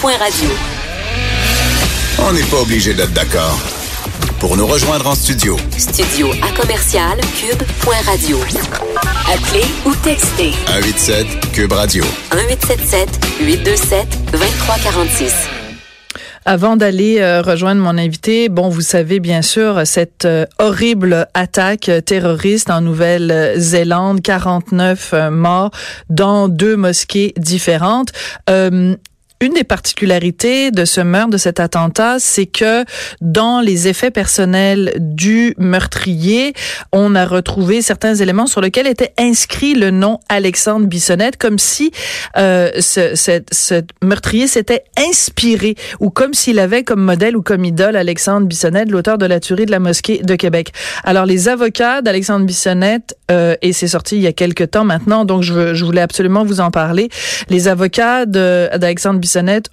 cube.radio. On n'est pas obligé d'être d'accord. Pour nous rejoindre en studio. Studio à commercial cube.radio. Appelez ou textez. 187 cube radio. 1877 827 2346. Avant d'aller euh, rejoindre mon invité, bon, vous savez bien sûr cette euh, horrible attaque terroriste en Nouvelle-Zélande, 49 euh, morts dans deux mosquées différentes une des particularités de ce meurtre, de cet attentat, c'est que dans les effets personnels du meurtrier, on a retrouvé certains éléments sur lesquels était inscrit le nom Alexandre Bissonnette, comme si euh, ce, ce, meurtrier s'était inspiré ou comme s'il avait comme modèle ou comme idole Alexandre Bissonnette, l'auteur de la tuerie de la mosquée de Québec. Alors les avocats d'Alexandre Bissonnette, euh, et c'est sorti il y a quelque temps maintenant, donc je, je voulais absolument vous en parler. Les avocats d'Alexandre Bissonnette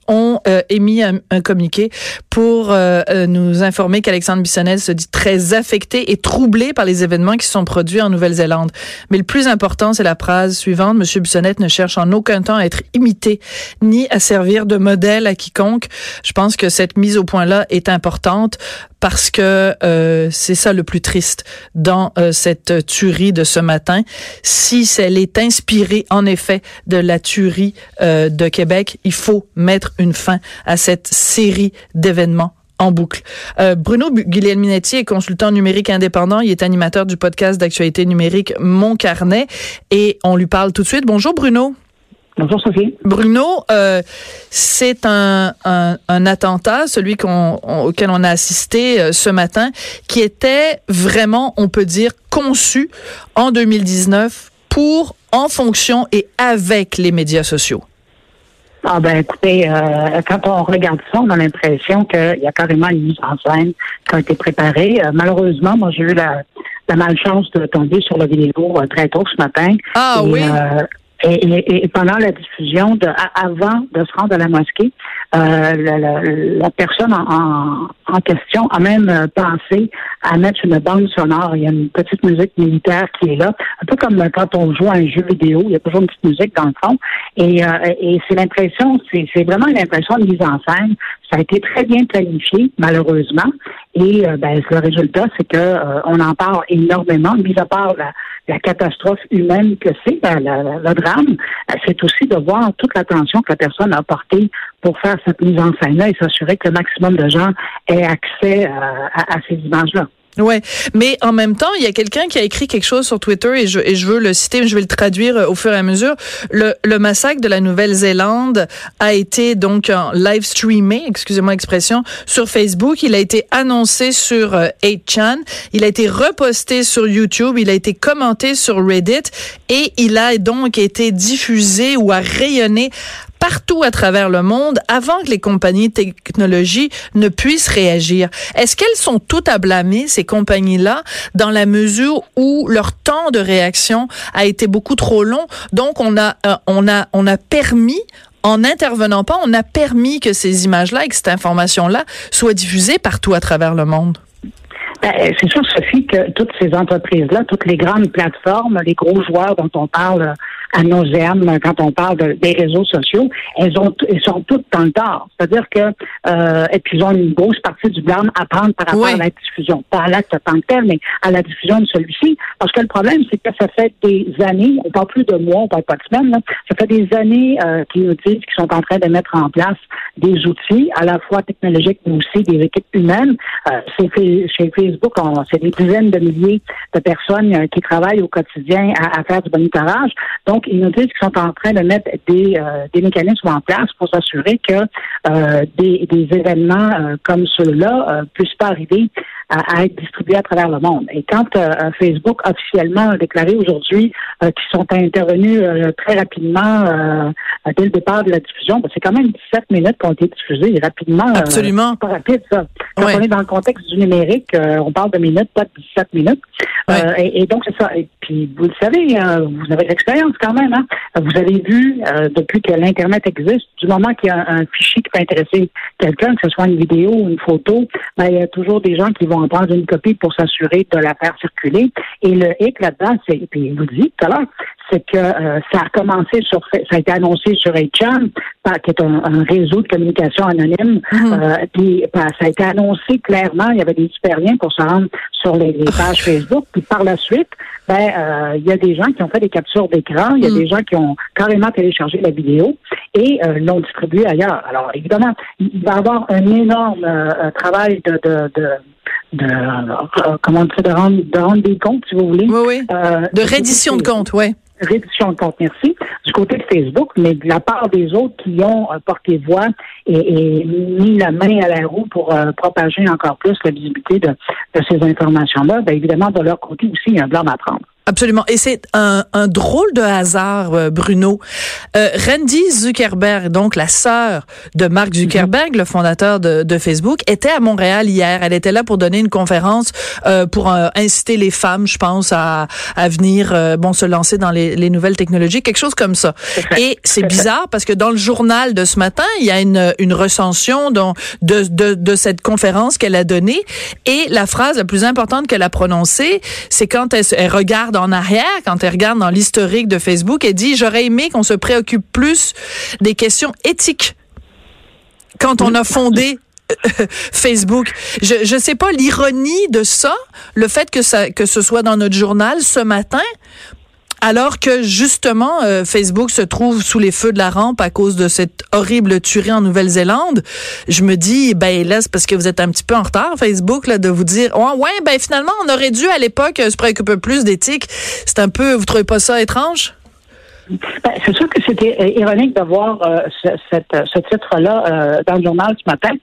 ont euh, émis un, communiqué pour euh, euh, nous informer qu'Alexandre Bissonnette se dit très affecté et troublé par les événements qui sont produits en Nouvelle-Zélande. Mais le plus important, c'est la phrase suivante. Monsieur Bissonnette ne cherche en aucun temps à être imité ni à servir de modèle à quiconque. Je pense que cette mise au point-là est importante parce que euh, c'est ça le plus triste dans euh, cette tuerie de ce matin. Si elle est inspirée en effet de la tuerie euh, de Québec, il faut mettre une fin à cette série d'événements en boucle. Bruno Guglielminetti est consultant numérique indépendant. Il est animateur du podcast d'actualité numérique Mon Carnet et on lui parle tout de suite. Bonjour Bruno. Bonjour Sophie. Bruno, euh, c'est un, un, attentat, celui qu'on, auquel on a assisté euh, ce matin, qui était vraiment, on peut dire, conçu en 2019 pour, en fonction et avec les médias sociaux. Ah ben écoutez, euh, quand on regarde ça, on a l'impression qu'il y a carrément une mise en scène qui a été préparée. malheureusement, moi j'ai eu la, la malchance de tomber sur la vidéo très tôt ce matin. Ah oui. Et, et, pendant la diffusion, de, avant de se rendre à la mosquée, euh, la, la, personne en, en, question a même euh, pensé à mettre une bande sonore. Il y a une petite musique militaire qui est là, un peu comme quand on joue à un jeu vidéo, il y a toujours une petite musique dans le fond. Et, euh, et c'est l'impression, c'est vraiment une impression de mise en scène. Ça a été très bien planifié, malheureusement. Et euh, ben, le résultat, c'est que on en parle énormément, mis à part la, la catastrophe humaine que c'est, ben, le drame, c'est aussi de voir toute l'attention que la personne a portée pour faire cette mise en scène-là et s'assurer que le maximum de gens aient accès euh, à ces images-là. Ouais, mais en même temps, il y a quelqu'un qui a écrit quelque chose sur Twitter et je, et je veux le citer, je vais le traduire euh, au fur et à mesure. Le, le massacre de la Nouvelle-Zélande a été donc live streamé, excusez-moi l'expression, sur Facebook. Il a été annoncé sur 8chan, euh, il a été reposté sur YouTube, il a été commenté sur Reddit et il a donc été diffusé ou a rayonné partout à travers le monde avant que les compagnies de technologie ne puissent réagir. Est-ce qu'elles sont toutes à blâmer, ces compagnies-là, dans la mesure où leur temps de réaction a été beaucoup trop long? Donc, on a, euh, on a, on a permis en n'intervenant pas, on a permis que ces images-là et que cette information-là soient diffusées partout à travers le monde. Ben, c'est sûr, Sophie, que toutes ces entreprises-là, toutes les grandes plateformes, les gros joueurs dont on parle à nos aimes quand on parle des réseaux sociaux, elles ont elles sont toutes dans le tort. C'est-à-dire que euh, et puis ils ont une grosse partie du blâme à prendre par rapport à la diffusion, pas à l'acte tant que tel, mais à la diffusion de celui-ci. Parce que le problème, c'est que ça fait des années, on parle plus de mois, on parle pas de semaines, là, ça fait des années euh, qu'ils nous disent qu'ils sont en train de mettre en place des outils, à la fois technologiques, mais aussi des équipes humaines. Euh, c'est chez Facebook, c'est des dizaines de milliers de personnes euh, qui travaillent au quotidien à, à faire du monitorage. Donc, donc, ils nous disent qu'ils sont en train de mettre des, euh, des mécanismes en place pour s'assurer que euh, des, des, événements euh, comme ceux-là puissent pas arriver à, être distribués à travers le monde. Et quand Facebook officiellement a déclaré aujourd'hui qu'ils sont intervenus très rapidement dès le départ de la diffusion, ben, c'est quand même 17 minutes qui ont été diffusées rapidement. Absolument. pas rapide, ça. Quand on est dans le contexte du numérique, on parle de minutes, pas de 17 minutes. Et, et, donc, c'est ça. Et puis, vous le savez, vous avez l'expérience quand même. Hein? Vous avez vu, euh, depuis que l'Internet existe, du moment qu'il y a un, fichier qui peut intéresser quelqu'un, que ce soit une vidéo ou une photo, ben, il y a toujours des gens qui vont en prendre une copie pour s'assurer de la faire circuler. Et le hic là-dedans, c'est, puis vous le dites tout à l'heure, c'est que euh, ça a commencé sur, ça a été annoncé sur HM, qui est un, réseau de communication anonyme, mhm. euh, puis ça a été annoncé clairement, il y avait des super liens pour se rendre sur les, pages Facebook, puis par la suite, ben euh, il y a des gens qui ont fait des captures d'écran, il y a mhm. des gens qui ont carrément téléchargé la vidéo et l'ont distribuée ailleurs. Alors évidemment, il va y avoir un énorme travail de, de, de de euh, comment dire, de rendre, de rendre des comptes, si vous voulez. Oui, oui. Euh, de reddition de comptes, oui. Réduction de compte, merci, du côté de Facebook, mais de la part des autres qui ont euh, porté voix et, mis la main à la roue pour propager encore plus la visibilité de, de ces informations-là, bien évidemment, de leur côté aussi, il y a un blanc à prendre. Absolument. Et c'est un, un, drôle de hasard, euh, Bruno. Euh, Randy Zuckerberg, donc la sœur de Mark mhm. Zuckerberg, le fondateur de, de, Facebook, était à Montréal hier. Elle était là pour donner une conférence euh, pour euh, inciter les femmes, je pense, à, à venir bon se lancer dans les, les, nouvelles technologies, quelque chose comme ça. Et c'est bizarre parce que dans le journal de ce matin, il y a une, une recension de, de, de cette conférence qu'elle a donnée. Et la phrase la plus importante qu'elle a prononcée, c'est quand elle, elle regarde en arrière, quand elle regarde dans l'historique de Facebook, elle dit j'aurais aimé qu'on se préoccupe plus des questions éthiques quand on a fondé euh, Facebook. Je ne sais pas l'ironie de ça, le fait que ça que ce soit dans notre journal ce matin alors que justement euh, Facebook se trouve sous les feux de la rampe à cause de cette horrible tuerie en Nouvelle-Zélande, je me dis ben là parce que vous êtes un petit peu en retard Facebook là de vous dire ouais, ouais ben finalement on aurait dû à l'époque se préoccuper plus d'éthique. C'est un peu vous trouvez pas ça étrange? Ben, c'est sûr que c'était euh, ironique de voir euh, ce, ce titre-là euh, dans le journal ce matin.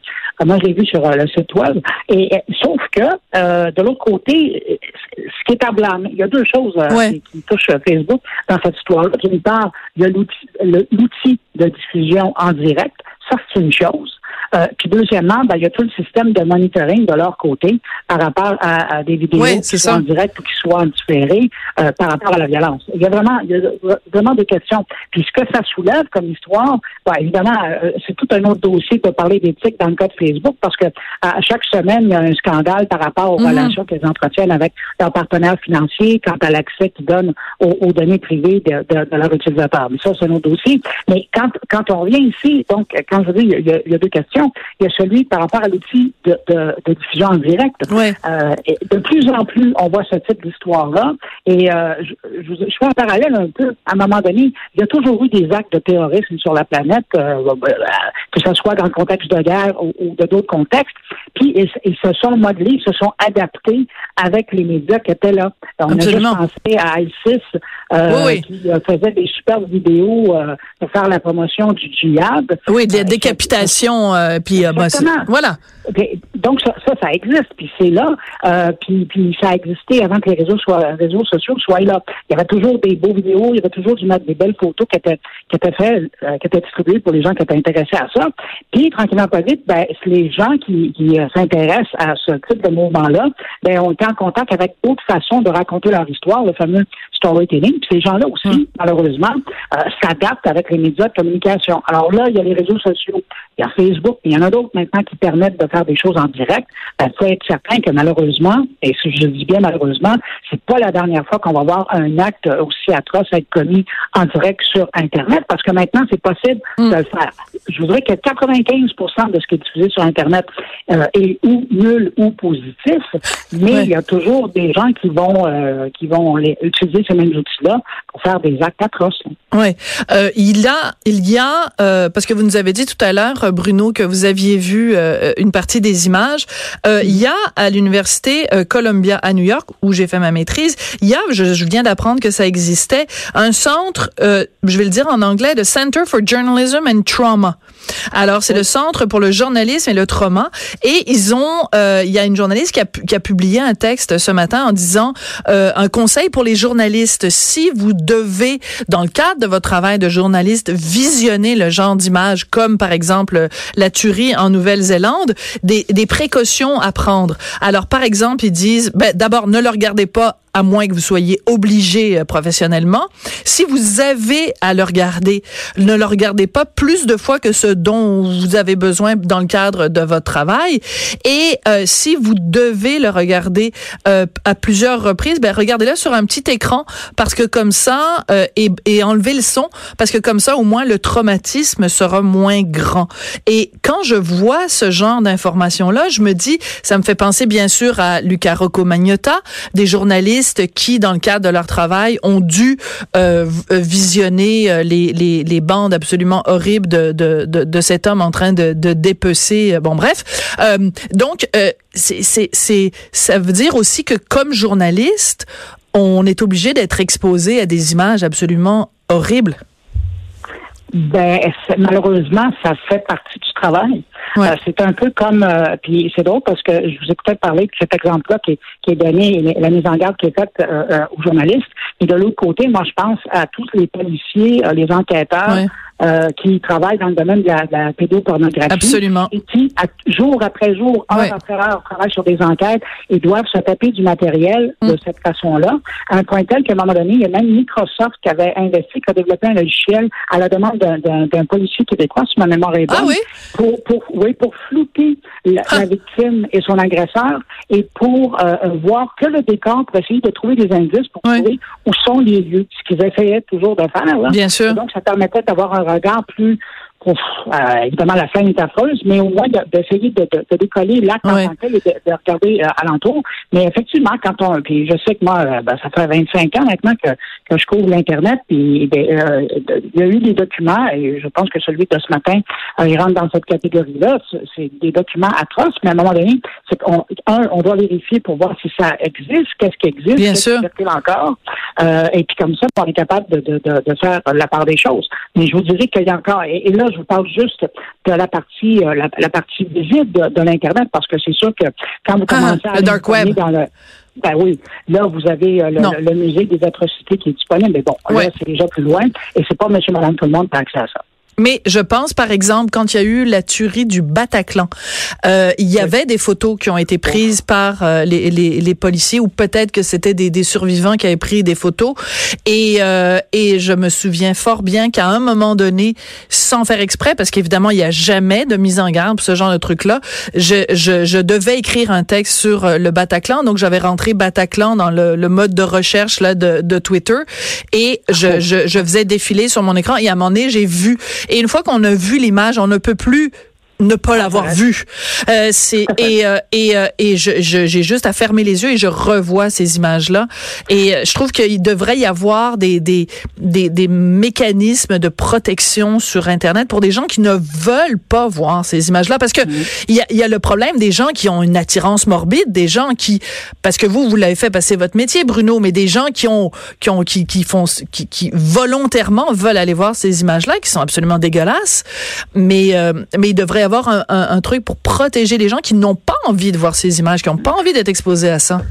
moi, je l'ai vu sur le site web. Et, sauf que de l'autre côté, ce qui est à blâmer, il y a deux choses qui, qui, touchent Facebook dans cette histoire-là. D'une part, il y a l'outil de diffusion en direct. Ça, c'est une chose. Euh, puis deuxièmement, ben, il y a tout le système de monitoring de leur côté par rapport à, des vidéos qui sont en direct ou qui soient en différé euh, par rapport à la violence. Il y a vraiment, il y a vraiment des questions. Puis ce que ça soulève comme histoire, ben, évidemment, euh, c'est tout un autre dossier pour parler d'éthique dans le cas de Facebook parce que à chaque semaine, il y a un scandale par rapport aux mhm. relations qu'elles entretiennent avec leurs partenaires financiers quant à l'accès qu'ils donnent aux, données privées de, de, leurs utilisateurs. Mais ça, c'est un autre dossier. Mais quand, quand on revient ici, donc, quand je dis, il y a, il y a deux questions. Il y a celui par rapport à l'outil de, diffusion en direct. Euh, de plus en plus, on voit ce type d'histoire-là. Et euh, je, fais un parallèle un peu. À un moment donné, il y a toujours eu des actes de terrorisme sur la planète, euh, que ce soit dans le contexte de guerre ou, de d'autres contextes. Puis ils, se sont modelés, ils se sont adaptés avec les médias qui étaient là. On a juste pensé à ISIS qui faisait des superbes vidéos pour faire la promotion du djihad. Oui, des décapitations euh, puis, euh, ben, voilà. Donc ça, ça, existe, puis c'est là, euh, puis, puis ça a existé avant que les réseaux soient réseaux sociaux soient là. Il y avait toujours des beaux vidéos, il y avait toujours du des belles photos qui étaient qui étaient faites, qui étaient distribuées pour les gens qui étaient intéressés à ça. Puis tranquillement pas vite, ben les gens qui, qui s'intéressent à ce type de mouvement-là, ben ont été en contact avec d'autres façons de raconter leur histoire, le fameux storytelling. Puis ces gens-là aussi, hum. malheureusement, s'adaptent avec les médias de communication. Alors là, il y a les réseaux sociaux, il y a Facebook, il y en a d'autres maintenant qui permettent de faire des choses en direct. Il faut être certain que malheureusement, et si je dis bien malheureusement, c'est pas la dernière fois qu'on va voir un acte aussi atroce être commis en direct sur Internet, parce que maintenant, c'est possible mm. de le faire. Je voudrais que 95 de ce qui est diffusé sur Internet euh, est ou nul ou positif, mais il y a toujours des gens qui vont euh, qui vont utiliser ces mêmes outils-là pour faire des actes atroces. Oui. Euh, il a, il y a, euh, parce que vous nous avez dit tout à l'heure, Bruno, que vous aviez vu euh, une partie des images. Euh, il y a à l'université euh, Columbia à New York, où j'ai fait ma maîtrise, il y a, je, je viens d'apprendre que ça existait, un centre, je vais le dire en anglais, de Center for Journalism and Trauma. Alors, c'est le Centre pour le journalisme et le trauma. Et ils ont, il y a une journaliste qui a, qui a publié un texte ce matin en disant un conseil pour les journalistes. Si vous devez, dans le cadre de votre travail de journaliste, visionner le genre d'image, comme par exemple la tuerie en Nouvelle-Zélande, des, des précautions à prendre. Alors, par exemple, ils disent, ben, d'abord, ne le regardez pas à moins que vous soyez obligé euh, professionnellement. Si vous avez à le regarder, ne le regardez pas plus de fois que ce dont vous avez besoin dans le cadre de votre travail. Et euh, si vous devez le regarder euh, à plusieurs reprises, ben regardez-le sur un petit écran parce que comme ça et, et enlevez le son parce que comme ça au moins le traumatisme sera moins grand. Et quand je vois ce genre d'informations là, je me dis, ça me fait penser bien sûr à Luca Rocco Magnotta, des journalistes qui, dans le cadre de leur travail, ont dû euh, visionner euh, les, bandes absolument horribles de, cet homme en train de, dépecer. Euh, bon, bref. Donc, ça veut dire aussi que comme journaliste, on est obligé d'être exposé à des images absolument horribles. Ben, malheureusement, ça fait partie du travail. Ouais. Euh, c'est un peu comme, euh, puis c'est drôle parce que je vous ai peut-être parlé de cet exemple-là qui, qui, est donné, la mise en garde qui est faite euh, euh, aux journalistes. Et de l'autre côté, moi, je pense à tous les policiers, euh, les enquêteurs. Ouais. Euh, qui travaillent dans le domaine de la, de la pédopornographie. Absolument. Et qui, à, jour après jour, heure ouais. après heure, travaillent sur des enquêtes et doivent se taper du matériel mm. de cette façon-là, à un point tel qu'à un moment donné, il y a même Microsoft qui avait investi, qui a développé un logiciel à la demande d'un policier québécois, si ma mémoire est bonne, ah oui? pour, pour, oui, pour flouter la, ah. la, victime et son agresseur et pour euh, voir que le décor pour essayer de trouver des indices pour oui. trouver où sont les lieux, ce qu'ils essayaient toujours de faire. Là. Bien sûr. Et donc, ça permettait d'avoir un regard plus Ouf, euh, évidemment, la scène est affreuse, mais au moins d'essayer de, de, de, décoller l'acte ouais. en tant que tel et de, de regarder euh, alentour. Mais effectivement, quand on, puis je sais que moi, euh, ben, ça fait 25 ans maintenant que, que je couvre l'Internet, puis ben, euh, il y a eu des documents, et je pense que celui de ce matin, il rentre dans cette catégorie-là. C'est des documents atroces, mais à un moment donné, c'est qu'on, un, on doit vérifier pour voir si ça existe, qu'est-ce qui existe, Bien sûr. qui encore, euh, et puis comme ça, on est capable de, de, de, de faire la part des choses. Mais je vous dirais qu'il y a encore, et, et là, je vous parle juste de la partie euh, la, la, partie visible de, l'internet parce que c'est sûr que quand vous commencez ah, à le dark web dans le ben oui, là vous avez euh, le, le, musée des atrocités qui est disponible, mais bon, ouais. là c'est déjà plus loin et c'est pas Monsieur, Madame, tout le monde qui a accès à ça. Mais je pense, par exemple, quand il y a eu la tuerie du Bataclan, euh, il y avait des photos qui ont été prises par euh, les, les, les, policiers, ou peut-être que c'était des, des, survivants qui avaient pris des photos. Et, euh, et je me souviens fort bien qu'à un moment donné, sans faire exprès, parce qu'évidemment, il n'y a jamais de mise en garde pour ce genre de truc-là, je, je, je, devais écrire un texte sur euh, le Bataclan. Donc, j'avais rentré Bataclan dans le, le, mode de recherche là, de, de Twitter. Et je, je, je faisais défiler sur mon écran. Et à un moment donné, j'ai vu et une fois qu'on a vu l'image, on ne peut plus ne pas l'avoir vu. Euh, c'est et euh, et euh, et je j'ai juste à fermer les yeux et je revois ces images là et je trouve qu'il devrait y avoir des des des des mécanismes de protection sur internet pour des gens qui ne veulent pas voir ces images là parce que il mmh. y a il y a le problème des gens qui ont une attirance morbide, des gens qui parce que vous vous l'avez fait passer votre métier Bruno, mais des gens qui ont qui ont qui qui font qui, qui volontairement veulent aller voir ces images là qui sont absolument dégueulasses, mais mais il devrait avoir un, truc pour protéger les gens qui n'ont pas envie de voir ces images, qui n'ont pas envie d'être exposés à ça?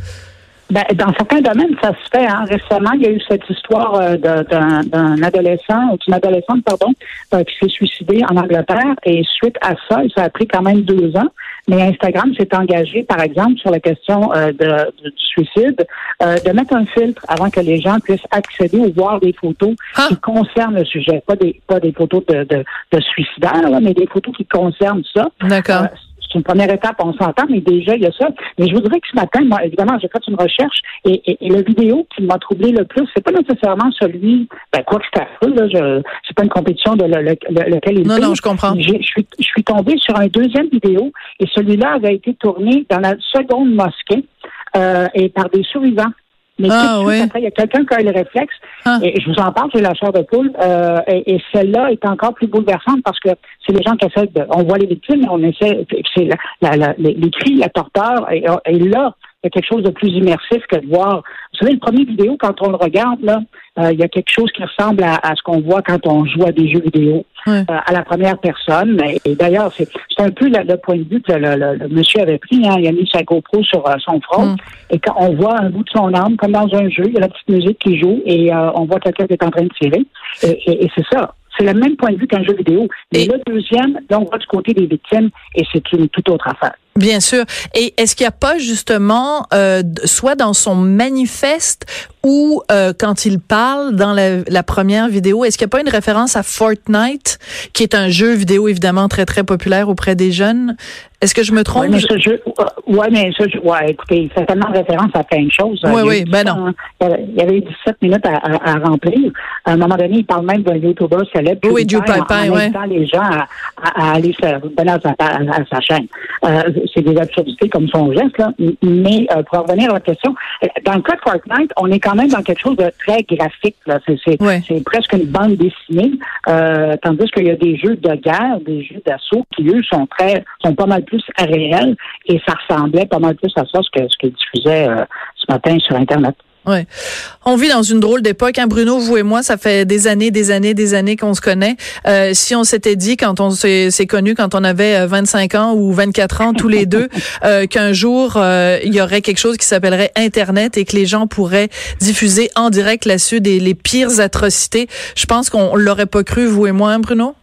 Ben, dans certains domaines, ça se fait. Hein. Récemment, il y a eu cette histoire euh, d'un adolescent, ou d'une adolescente, pardon, euh, qui s'est suicidé en Angleterre. Et suite à ça, ça a pris quand même deux ans. Mais Instagram s'est engagé, par exemple, sur la question euh, de, du suicide, euh, de mettre un filtre avant que les gens puissent accéder ou voir des photos ah. qui concernent le sujet. Pas des, pas des photos de, de, de suicidaires, là, mais des photos qui concernent ça. D'accord. C'est une première étape, on s'entend, mais déjà, il y a ça. Mais je voudrais que ce matin, moi, évidemment, j'ai fait une recherche et, et, et le vidéo qui m'a troublé le plus, c'est pas nécessairement celui, ben, quoi que c'est affreux, là, je, c'est pas une compétition de le, le, le, lequel il Non, non, je comprends. Je suis, je suis tombée sur un deuxième vidéo et celui-là avait été tourné dans la seconde mosquée euh, et par des survivants mais ah, tout de suite, après, il y a quelqu'un qui a le réflexe. Ah. Et je vous en parle, j'ai la chair de poule. Euh, et, et celle-là est encore plus bouleversante parce que c'est les gens qui essaient de. On voit les victimes, on essaie. C'est la, la, la, les cris, la torteur. Et, et là, il y a quelque chose de plus immersif que de voir. Vous savez, le premier vidéo, quand on le regarde, là, euh, il y a quelque chose qui ressemble à, à, ce qu'on voit quand on joue à des jeux vidéo euh, à la première personne. Et, et d'ailleurs, c'est un peu le, le, point de vue que le, le, le, monsieur avait pris. Hein. Il a mis sa GoPro sur euh, son front. Mm. Et quand on voit un bout de son âme, comme dans un jeu, il y a la petite musique qui joue et on voit quelqu'un qui est en train de tirer. Et, et, et c'est ça. C'est le même point de vue qu'un jeu vidéo. Mais et le deuxième, là, on voit du côté des victimes et c'est une toute autre affaire. Bien sûr. Et est-ce qu'il n'y a pas justement, euh, soit dans son manifeste ou euh, quand il parle dans la, la première vidéo, est-ce qu'il n'y a pas une référence à Fortnite, qui est un jeu vidéo évidemment très très populaire auprès des jeunes? Est-ce que je me trompe? Oui, mais ce jeu, ouais, mais ce jeu, ouais, écoutez, il fait tellement référence à plein de choses. Oui, oui, ben non. Il y avait 17 minutes à, à, remplir. À un moment donné, il parle même d'un YouTuber célèbre. Oui, Joe Piper, oui. les gens à, à, aller se à sa, à sa chaîne. Euh, c'est des absurdités comme son geste, là. Mais euh, pour revenir à la question, dans le cas de Fortnite, on est quand même dans quelque chose de très graphique. Là. C'est, c'est, presque une bande dessinée, euh, tandis qu'il y a des jeux de guerre, des jeux d'assaut qui, eux, sont très sont pas mal plus réels et ça ressemblait pas mal plus à ça ce que ce que diffusait euh, ce matin sur Internet. Ouais. On vit dans une drôle d'époque, hein, Bruno, vous et moi, ça fait des années, des années, des années qu'on se connaît. Euh, si on s'était dit quand on s'est connu, quand on avait 25 euh, ans ou 24 ans tous les deux, euh, qu'un jour il y aurait quelque chose qui s'appellerait Internet et que les gens pourraient diffuser en direct là-dessus des les pires atrocités, je pense qu'on l'aurait pas cru, vous et moi, hein, Bruno?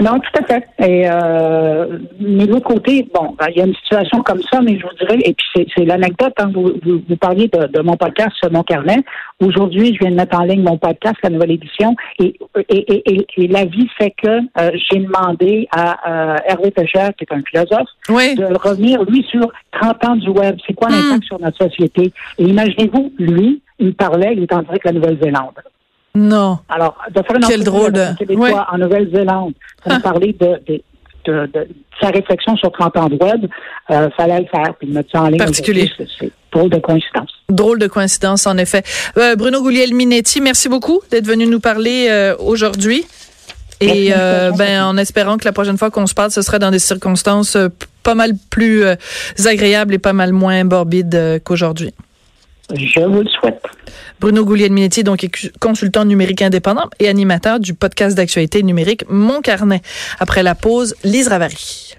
Non, tout à fait. Et euh, mais de l'autre côté, bon, ben, il y a une situation comme ça, mais je vous dirais, et puis c'est l'anecdote, hein, vous, vous, parliez de, de, mon podcast, mon carnet. Aujourd'hui, je viens de mettre en ligne mon podcast, la nouvelle édition, et, et, et, et la vie fait que euh, j'ai demandé à euh, Hervé Pécher, qui est un philosophe, de revenir, lui, sur 30 ans du web. C'est quoi l'impact hmm. sur notre société? Et imaginez-vous, lui, il parlait, il est en direct la Nouvelle-Zélande. Non. Alors, de faire une Quel drôle de... Québécois en Nouvelle-Zélande pour ah. parler de, de, de, de, sa réflexion sur 30 ans de web, euh, fallait le faire, puis mettre ça en ligne. Particulier. C'est drôle de coïncidence. Drôle de coïncidence, en effet. Euh, Bruno Guglielminetti, merci beaucoup d'être venu nous parler euh, aujourd'hui. Et euh, ben, en espérant que la prochaine fois qu'on se parle, ce sera dans des circonstances euh, pas mal plus agréables et pas mal moins morbides qu'aujourd'hui. Je vous le souhaite. Bruno Gouliel-Minetti, donc consultant numérique indépendant et animateur du podcast d'actualité numérique Mon Carnet. Après la pause, Lise Ravary.